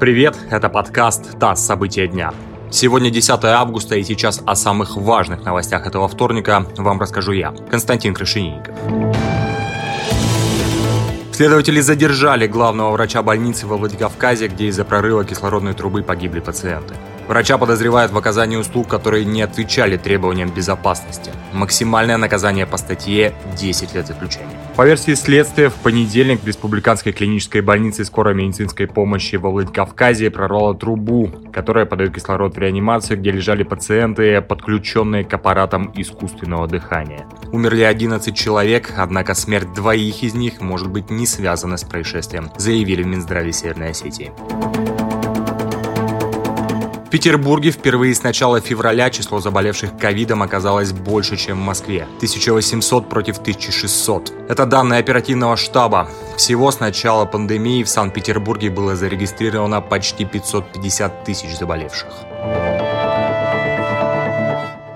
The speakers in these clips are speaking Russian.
Привет, это подкаст «ТАСС. События дня». Сегодня 10 августа и сейчас о самых важных новостях этого вторника вам расскажу я, Константин Крашенинников. Следователи задержали главного врача больницы во Владикавказе, где из-за прорыва кислородной трубы погибли пациенты. Врача подозревают в оказании услуг, которые не отвечали требованиям безопасности. Максимальное наказание по статье – 10 лет заключения. По версии следствия, в понедельник в Республиканской клинической больнице скорой медицинской помощи во Владикавказе прорвала трубу, которая подает кислород в реанимацию, где лежали пациенты, подключенные к аппаратам искусственного дыхания. Умерли 11 человек, однако смерть двоих из них может быть не связана с происшествием, заявили в Минздраве Северной Осетии. В Петербурге впервые с начала февраля число заболевших ковидом оказалось больше, чем в Москве. 1800 против 1600. Это данные оперативного штаба. Всего с начала пандемии в Санкт-Петербурге было зарегистрировано почти 550 тысяч заболевших.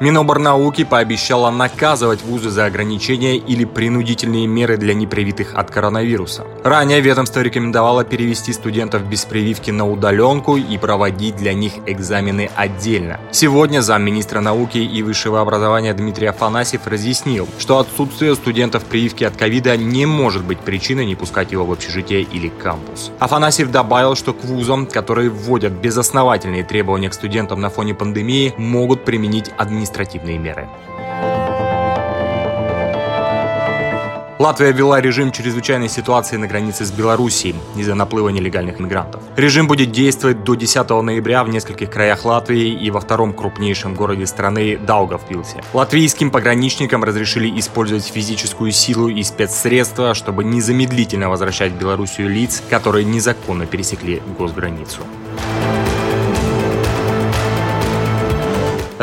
Миноборнауки пообещала наказывать вузы за ограничения или принудительные меры для непривитых от коронавируса. Ранее ведомство рекомендовало перевести студентов без прививки на удаленку и проводить для них экзамены отдельно. Сегодня замминистра науки и высшего образования Дмитрий Афанасьев разъяснил, что отсутствие студентов прививки от ковида не может быть причиной не пускать его в общежитие или кампус. Афанасьев добавил, что к вузам, которые вводят безосновательные требования к студентам на фоне пандемии, могут применить административные административные меры. Латвия ввела режим чрезвычайной ситуации на границе с Белоруссией из-за наплыва нелегальных мигрантов. Режим будет действовать до 10 ноября в нескольких краях Латвии и во втором крупнейшем городе страны Даугавпилсе. Латвийским пограничникам разрешили использовать физическую силу и спецсредства, чтобы незамедлительно возвращать в Белоруссию лиц, которые незаконно пересекли госграницу.